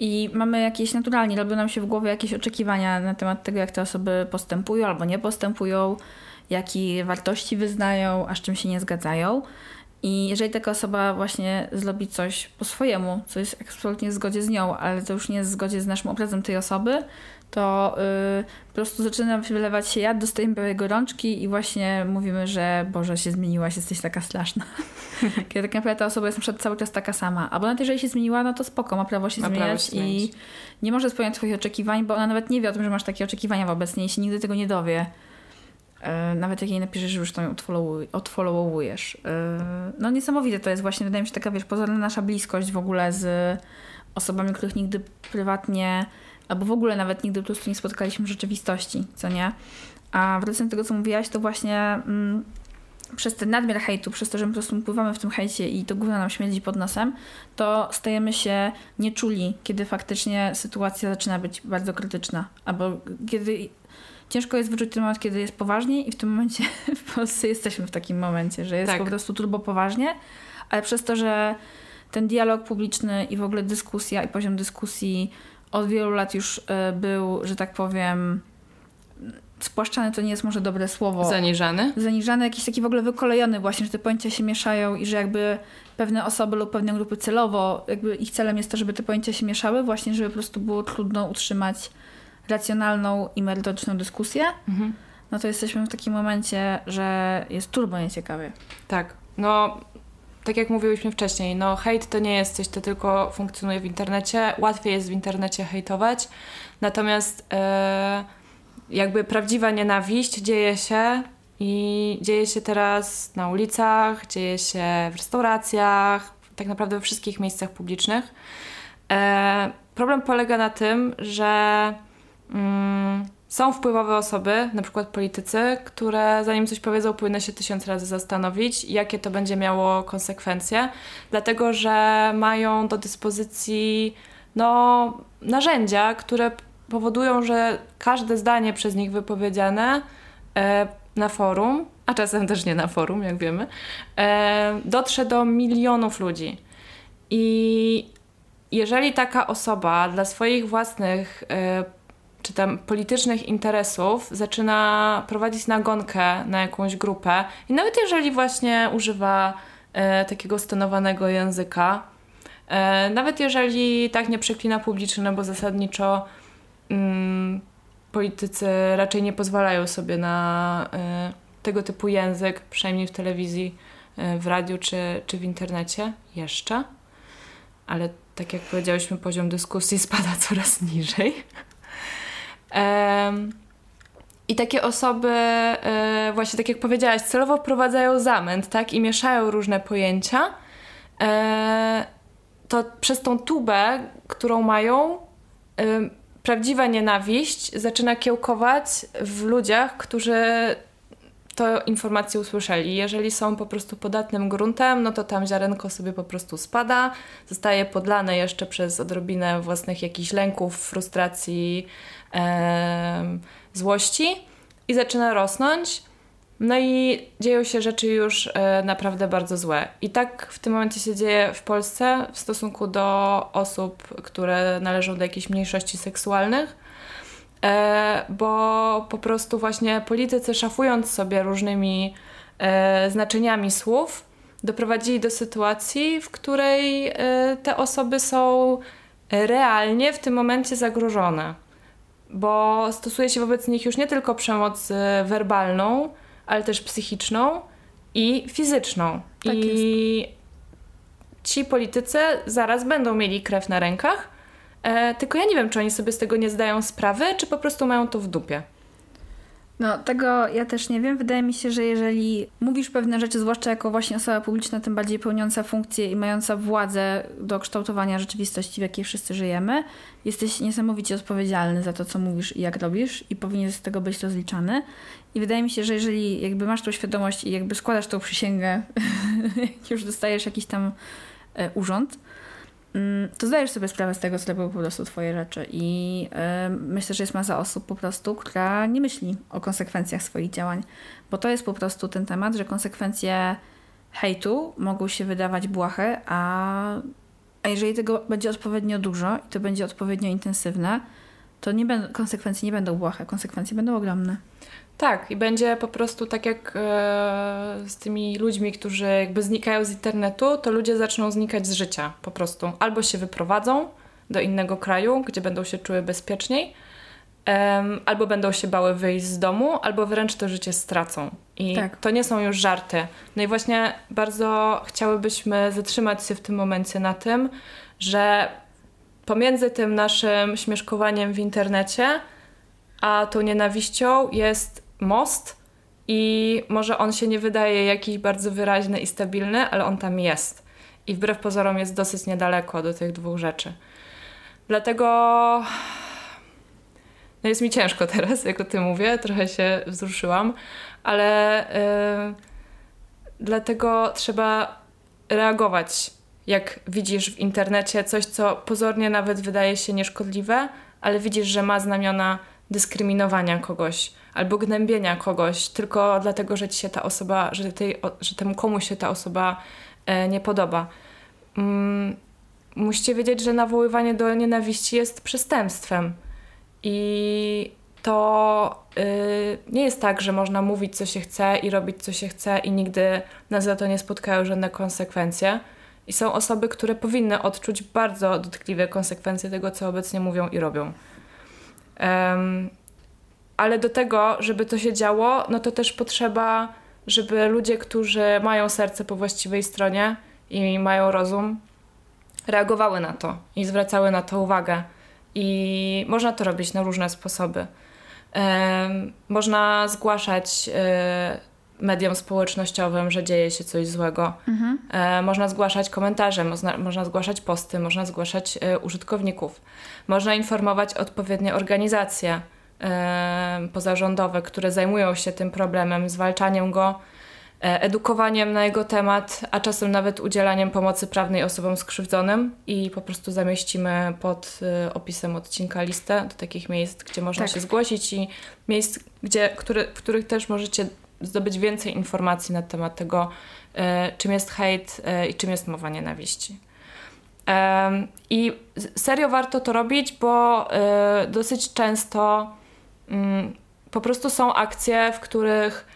i mamy jakieś naturalnie, robią nam się w głowie jakieś oczekiwania na temat tego, jak te osoby postępują albo nie postępują, jakie wartości wyznają, a z czym się nie zgadzają. I jeżeli taka osoba właśnie zrobi coś po swojemu, co jest absolutnie w zgodzie z nią, ale to już nie jest w zgodzie z naszym obrazem tej osoby, to yy, po prostu zaczyna wylewać się jad, dostajemy białej gorączki i właśnie mówimy, że Boże, się zmieniłaś, jesteś taka straszna. *laughs* Kiedy tak naprawdę ta osoba jest na przykład cały czas taka sama. Albo nawet jeżeli się zmieniła, no to spoko, ma prawo się ma zmieniać prawo się i nie może spełniać twoich oczekiwań, bo ona nawet nie wie o tym, że masz takie oczekiwania wobec niej i się nigdy tego nie dowie. Yy, nawet jak jej napiszesz, że już to odfollowujesz. Yy, no niesamowite to jest właśnie, wydaje mi się, taka wiesz, pozorna nasza bliskość w ogóle z osobami, których nigdy prywatnie albo w ogóle nawet nigdy po prostu nie spotkaliśmy w rzeczywistości, co nie? A wracając do tego, co mówiłaś, to właśnie mm, przez ten nadmiar hejtu, przez to, że my po prostu pływamy w tym hejcie i to gówno nam śmierdzi pod nosem, to stajemy się nieczuli, kiedy faktycznie sytuacja zaczyna być bardzo krytyczna. Albo kiedy ciężko jest wyczuć ten moment, kiedy jest poważnie i w tym momencie *laughs* w Polsce jesteśmy w takim momencie, że jest tak. po prostu turbo poważnie, ale przez to, że ten dialog publiczny i w ogóle dyskusja i poziom dyskusji od wielu lat już e, był, że tak powiem, spłaszczany to nie jest może dobre słowo. Zaniżany? Zaniżany, jakiś taki w ogóle wykolejony właśnie, że te pojęcia się mieszają i że jakby pewne osoby lub pewne grupy celowo, jakby ich celem jest to, żeby te pojęcia się mieszały, właśnie żeby po prostu było trudno utrzymać racjonalną i merytoryczną dyskusję. Mhm. No to jesteśmy w takim momencie, że jest turbo nieciekawie. Tak. No, tak jak mówiłyśmy wcześniej, no hejt to nie jest coś, co tylko funkcjonuje w internecie. Łatwiej jest w internecie hejtować. Natomiast... Yy jakby prawdziwa nienawiść dzieje się i dzieje się teraz na ulicach, dzieje się w restauracjach, tak naprawdę we wszystkich miejscach publicznych. E, problem polega na tym, że mm, są wpływowe osoby, na przykład politycy, które zanim coś powiedzą, powinny się tysiąc razy zastanowić, jakie to będzie miało konsekwencje, dlatego że mają do dyspozycji no, narzędzia, które powodują, że każde zdanie przez nich wypowiedziane e, na forum, a czasem też nie na forum, jak wiemy, e, dotrze do milionów ludzi. I jeżeli taka osoba dla swoich własnych e, czy tam politycznych interesów zaczyna prowadzić nagonkę na jakąś grupę i nawet jeżeli właśnie używa takiego stonowanego języka, nawet jeżeli tak nie przeklina publicznie, no bo zasadniczo mm, politycy raczej nie pozwalają sobie na y, tego typu język, przynajmniej w telewizji, y, w radiu czy, czy w internecie jeszcze. Ale tak jak powiedziałyśmy, poziom dyskusji *laughs* spada coraz niżej. I takie osoby, y, właśnie tak jak powiedziałaś, celowo wprowadzają zamęt, tak? I mieszają różne pojęcia. E, to przez tą tubę, którą mają, prawdziwa nienawiść zaczyna kiełkować w ludziach, którzy to informacje usłyszeli. Jeżeli są po prostu podatnym gruntem, no to tam ziarenko sobie po prostu spada, zostaje podlane jeszcze przez odrobinę własnych jakichś lęków, frustracji, e, złości i zaczyna rosnąć. No i dzieją się rzeczy już e, naprawdę bardzo złe. I tak w tym momencie się dzieje w Polsce w stosunku do osób, które należą do jakichś mniejszości seksualnych, e, bo po prostu właśnie politycy szafując sobie różnymi e, znaczeniami słów, doprowadzili do sytuacji, w której te osoby są realnie w tym momencie zagrożone. Bo stosuje się wobec nich już nie tylko przemoc werbalną, ale też psychiczną i fizyczną. Tak I jest. ci politycy zaraz będą mieli krew na rękach, e, tylko ja nie wiem, czy oni sobie z tego nie zdają sprawy, czy po prostu mają to w dupie. No, tego ja też nie wiem. Wydaje mi się, że jeżeli mówisz pewne rzeczy, zwłaszcza jako właśnie osoba publiczna, tym bardziej pełniąca funkcję i mająca władzę do kształtowania rzeczywistości, w jakiej wszyscy żyjemy, jesteś niesamowicie odpowiedzialny za to, co mówisz i jak robisz i powinien z tego być rozliczany. I wydaje mi się, że jeżeli jakby masz tą świadomość i jakby składasz tą przysięgę, *laughs* już dostajesz jakiś tam e, urząd, to zdajesz sobie sprawę z tego, co robią po prostu twoje rzeczy. I y, myślę, że jest masa osób po prostu, która nie myśli o konsekwencjach swoich działań. Bo to jest po prostu ten temat, że konsekwencje hejtu mogą się wydawać błahe, a, a jeżeli tego będzie odpowiednio dużo i to będzie odpowiednio intensywne, to nie konsekwencje nie będą błahe, konsekwencje będą ogromne. Tak, i będzie po prostu tak jak e, z tymi ludźmi, którzy jakby znikają z internetu, to ludzie zaczną znikać z życia po prostu. Albo się wyprowadzą do innego kraju, gdzie będą się czuły bezpieczniej, albo będą się bały wyjść z domu, albo wręcz to życie stracą. I tak. to nie są już żarty. No i właśnie bardzo chciałybyśmy zatrzymać się w tym momencie na tym, że pomiędzy tym naszym śmieszkowaniem w internecie, a tą nienawiścią jest most i może on się nie wydaje jakiś bardzo wyraźny i stabilny, ale on tam jest. I wbrew pozorom jest dosyć niedaleko do tych dwóch rzeczy. Dlatego no jest mi ciężko teraz, jak o tym mówię, trochę się wzruszyłam, ale yy, dlatego trzeba reagować, jak widzisz w internecie coś, co pozornie nawet wydaje się nieszkodliwe, ale widzisz, że ma znamiona dyskryminowania kogoś albo gnębienia kogoś tylko dlatego, że ci się ta osoba, że, tej, że temu komuś się ta osoba e, nie podoba. Mm, musicie wiedzieć, że nawoływanie do nienawiści jest przestępstwem. I to y, nie jest tak, że można mówić, co się chce i robić, co się chce, i nigdy nas za to nie spotkają żadne konsekwencje. I są osoby, które powinny odczuć bardzo dotkliwe konsekwencje tego, co obecnie mówią i robią. Um, ale do tego, żeby to się działo, no to też potrzeba, żeby ludzie, którzy mają serce po właściwej stronie i mają rozum, reagowały na to i zwracały na to uwagę. I można to robić na różne sposoby. można zgłaszać e, mediom społecznościowym, że dzieje się coś złego. Mhm. E, można zgłaszać komentarze, można, można zgłaszać posty, można zgłaszać e, użytkowników. Można informować odpowiednie organizacje pozarządowe, które zajmują się tym problemem, zwalczaniem go, e, edukowaniem na jego temat, a czasem nawet udzielaniem pomocy prawnej osobom skrzywdzonym i po prostu zamieścimy pod e, opisem odcinka listę do takich miejsc, gdzie można tak. się zgłosić i miejsc, gdzie, który, w których też możecie zdobyć więcej informacji na temat tego, e, czym jest hejt i czym jest mowa nienawiści. I serio warto to robić, bo dosyć często Mm, po prostu są akcje, w których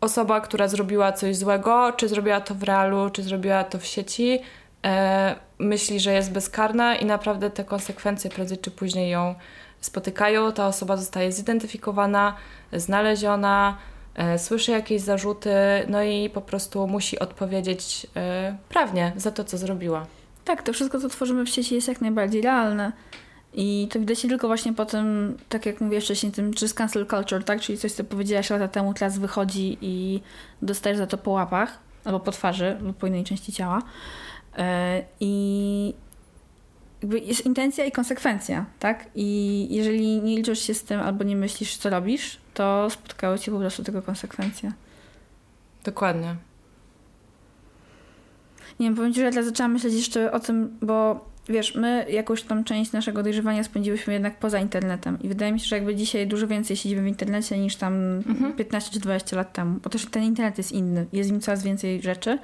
osoba, która zrobiła coś złego, czy zrobiła to w realu, czy zrobiła to w sieci, e, myśli, że jest bezkarna i naprawdę te konsekwencje prędzej czy później ją spotykają. Ta osoba zostaje zidentyfikowana, znaleziona, e, słyszy jakieś zarzuty, no i po prostu musi odpowiedzieć e, prawnie za to, co zrobiła. Tak, to wszystko, co tworzymy w sieci, jest jak najbardziej realne. I to widać tylko właśnie po tym, tak jak mówię wcześniej, tym, czy z cancel culture, tak? Czyli coś, co powiedziałaś lata temu, teraz wychodzi i dostajesz za to po łapach, albo po twarzy, lub po innej części ciała. E, I jakby jest intencja i konsekwencja, tak? I jeżeli nie liczysz się z tym, albo nie myślisz, co robisz, to spotkały ci po prostu tego konsekwencje. Dokładnie. Nie wiem, powiem ci, że ja zaczęłam myśleć jeszcze o tym, bo wiesz, my jakąś tam część naszego dojrzewania spędziłyśmy jednak poza internetem i wydaje mi się, że jakby dzisiaj dużo więcej siedzimy w internecie niż tam mhm. 15 czy 20 lat temu, bo też ten internet jest inny, jest w nim coraz więcej rzeczy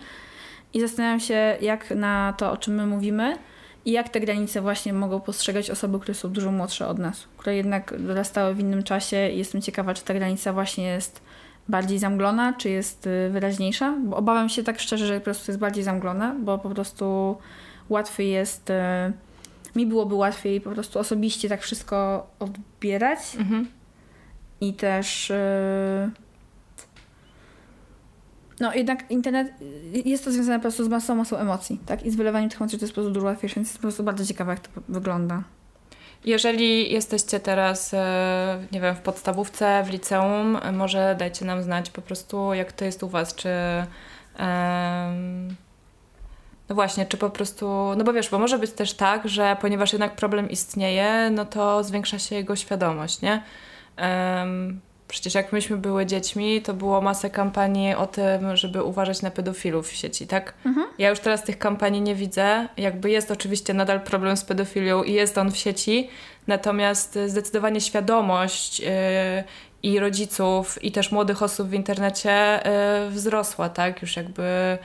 i zastanawiam się, jak na to, o czym my mówimy i jak te granice właśnie mogą postrzegać osoby, które są dużo młodsze od nas, które jednak dorastały w innym czasie i jestem ciekawa, czy ta granica właśnie jest bardziej zamglona, czy jest y, wyraźniejsza, bo obawiam się tak szczerze, że po prostu jest bardziej zamglona, bo po prostu łatwiej jest, e, mi byłoby łatwiej po prostu osobiście tak wszystko odbierać mhm. i też e, no jednak internet, jest to związane po prostu z masą, masą emocji, tak? I z wylewaniem tych emocji to jest po prostu dużo łatwiejsze, więc jest po prostu bardzo ciekawe, jak to wygląda. Jeżeli jesteście teraz, e, nie wiem, w podstawówce, w liceum, może dajcie nam znać po prostu, jak to jest u Was, czy um, no właśnie, czy po prostu, no bo wiesz, bo może być też tak, że ponieważ jednak problem istnieje, no to zwiększa się jego świadomość, nie? Um, przecież jak myśmy były dziećmi, to było masę kampanii o tym, żeby uważać na pedofilów w sieci, tak? Mhm. Ja już teraz tych kampanii nie widzę. Jakby jest oczywiście nadal problem z pedofilią i jest on w sieci, natomiast zdecydowanie świadomość yy, i rodziców, i też młodych osób w internecie yy, wzrosła, tak? Już jakby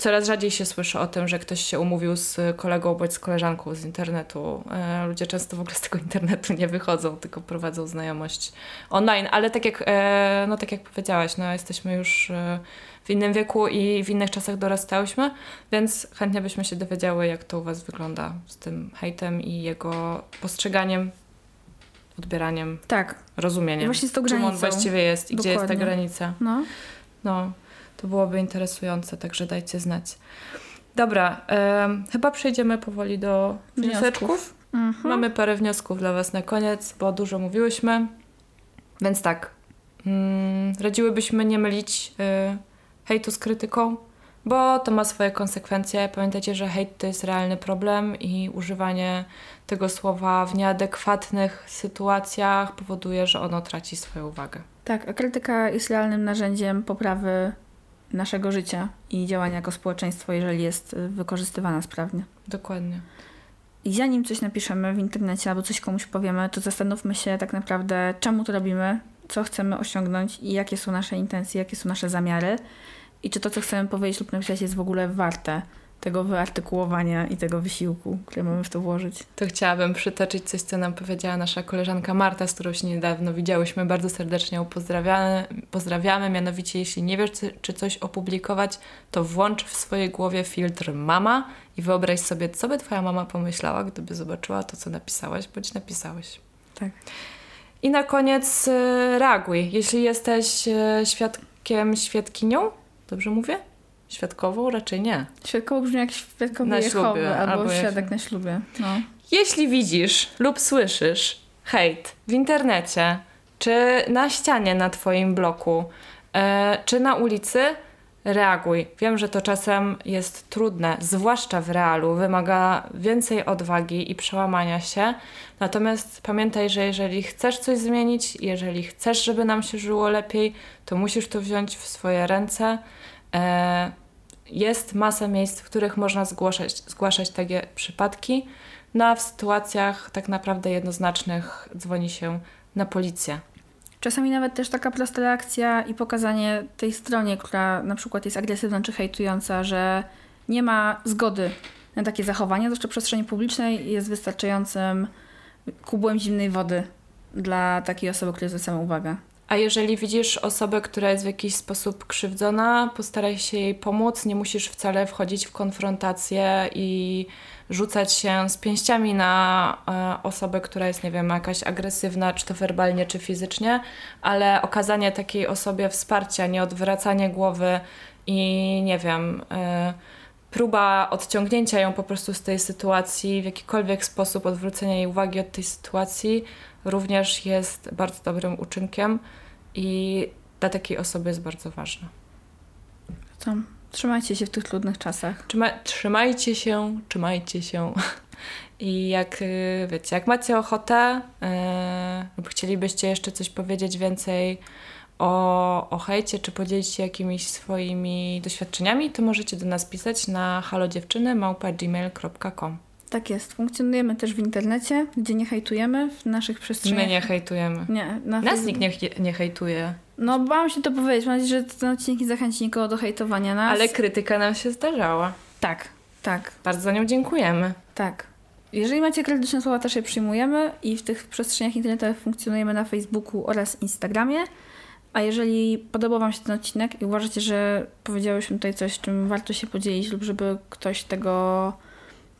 coraz rzadziej się słyszy o tym, że ktoś się umówił z kolegą bądź z koleżanką z internetu. E, ludzie często w ogóle z tego internetu nie wychodzą, tylko prowadzą znajomość online, ale tak jak, e, no, tak jak powiedziałaś, no, jesteśmy już e, w innym wieku i w innych czasach dorastałyśmy, więc chętnie byśmy się dowiedziały, jak to u Was wygląda z tym hejtem i jego postrzeganiem odbieraniem, tak. rozumieniem. Właśnie z tą granicą. Czym on właściwie jest i Dokładnie. gdzie jest ta granica. No. no. To byłoby interesujące, także dajcie znać. Dobra, chyba przejdziemy powoli do wniosków. Mhm. Mamy parę wniosków dla Was na koniec, bo dużo mówiłyśmy. Więc tak, mm, radziłybyśmy nie mylić y, hejtu z krytyką, bo to ma swoje konsekwencje. Pamiętajcie, że hejt to jest realny problem i używanie tego słowa w nieadekwatnych sytuacjach powoduje, że ono traci swoją uwagę. Tak, a krytyka jest realnym narzędziem poprawy naszego życia i działania jako społeczeństwo, jeżeli jest y, wykorzystywana sprawnie. Dokładnie. I zanim coś napiszemy w internecie albo coś komuś powiemy, to zastanówmy się tak naprawdę, czemu to robimy, co chcemy osiągnąć i jakie są nasze intencje, jakie są nasze zamiary i czy to, co chcemy powiedzieć lub napisać jest w ogóle warte tego wyartykułowania i tego wysiłku, który mamy w to włożyć. To chciałabym przytoczyć coś, co nam powiedziała nasza koleżanka Marta, z którą się niedawno widziałyśmy. Bardzo serdecznie ją pozdrawiamy. pozdrawiamy. Mianowicie, jeśli nie wiesz, czy coś opublikować, to włącz w swojej głowie filtr mama i wyobraź sobie, co by twoja mama pomyślała, gdyby zobaczyła to, co napisałaś, bądź napisałeś. Tak. I na koniec y, reaguj. Jeśli jesteś y, świadkiem, świadkinią, dobrze mówię? Świadkową? Raczej nie. Świadkowo brzmi jak świadkowie Na Jehowy ślubie, albo, albo jak- świadek na ślubie. No. Jeśli widzisz lub słyszysz hejt w internecie, czy na ścianie na Twoim bloku, e, czy na ulicy, reaguj. Wiem, że to czasem jest trudne, zwłaszcza w realu, wymaga więcej odwagi i przełamania się. Natomiast pamiętaj, że jeżeli chcesz coś zmienić, jeżeli chcesz, żeby nam się żyło lepiej, to musisz to wziąć w swoje ręce. E, jest masa miejsc, w których można zgłaszać, zgłaszać takie przypadki. No a w sytuacjach tak naprawdę jednoznacznych dzwoni się na policję. Czasami nawet też taka prosta reakcja i pokazanie tej stronie, która na przykład jest agresywna czy hejtująca, że nie ma zgody na takie zachowania, zwłaszcza w przestrzeni publicznej jest wystarczającym kubłem zimnej wody dla takiej osoby, której zwracamy uwagę. A jeżeli widzisz osobę, która jest w jakiś sposób krzywdzona, postaraj się jej pomóc. Nie musisz wcale wchodzić w konfrontację i rzucać się z pięściami na e, osobę, która jest, nie wiem, jakaś agresywna, czy to werbalnie, czy fizycznie, ale okazanie takiej osobie wsparcia, nie odwracanie głowy i nie wiem. E, próba odciągnięcia ją po prostu z tej sytuacji, w jakikolwiek sposób odwrócenia jej uwagi od tej sytuacji, również jest bardzo dobrym uczynkiem i dla takiej osoby jest bardzo ważne. To trzymajcie się w tych trudnych czasach. Trzyma, trzymajcie się, trzymajcie się. *laughs* I jak y, wiecie, jak macie ochotę yy, lub chcielibyście jeszcze coś powiedzieć więcej o, o hejcie, czy podzielić się jakimiś swoimi doświadczeniami, to możecie do nas pisać na halodziewczyny.gmail.com Tak jest. Funkcjonujemy też w internecie, gdzie nie hejtujemy w naszych przestrzeniach. My nie hejtujemy. Nie, na Nas nikt nie, nie hejtuje, No, bałam się to powiedzieć. Mam nadzieję, że ten odcinek nie zachęci nikogo do hejtowania nas. ale krytyka nam się zdarzała. Tak, tak, Bardzo za nią dziękujemy. tak. Jeżeli macie krytyczne słowa, też je przyjmujemy i w tych przestrzeniach internetowych funkcjonujemy na Facebooku oraz Instagramie. A jeżeli podobał Wam się ten odcinek i uważacie, że powiedziałyśmy tutaj coś, czym warto się podzielić lub żeby ktoś tego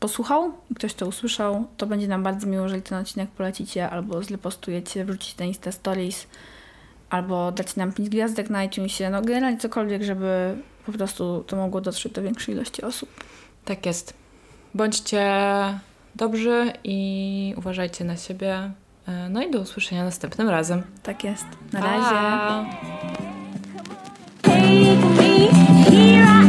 posłuchał i ktoś to usłyszał, to będzie nam bardzo miło, jeżeli ten odcinek polecicie albo zlepostujecie, wrzucicie na Insta Stories albo dacie nam 5 gwiazdek na iTunesie, no generalnie cokolwiek, żeby po prostu to mogło dotrzeć do większej ilości osób. Tak jest. Bądźcie dobrzy i uważajcie na siebie. E, No i do usłyszenia następnym razem. Tak jest. Na razie. Pa! Take me here.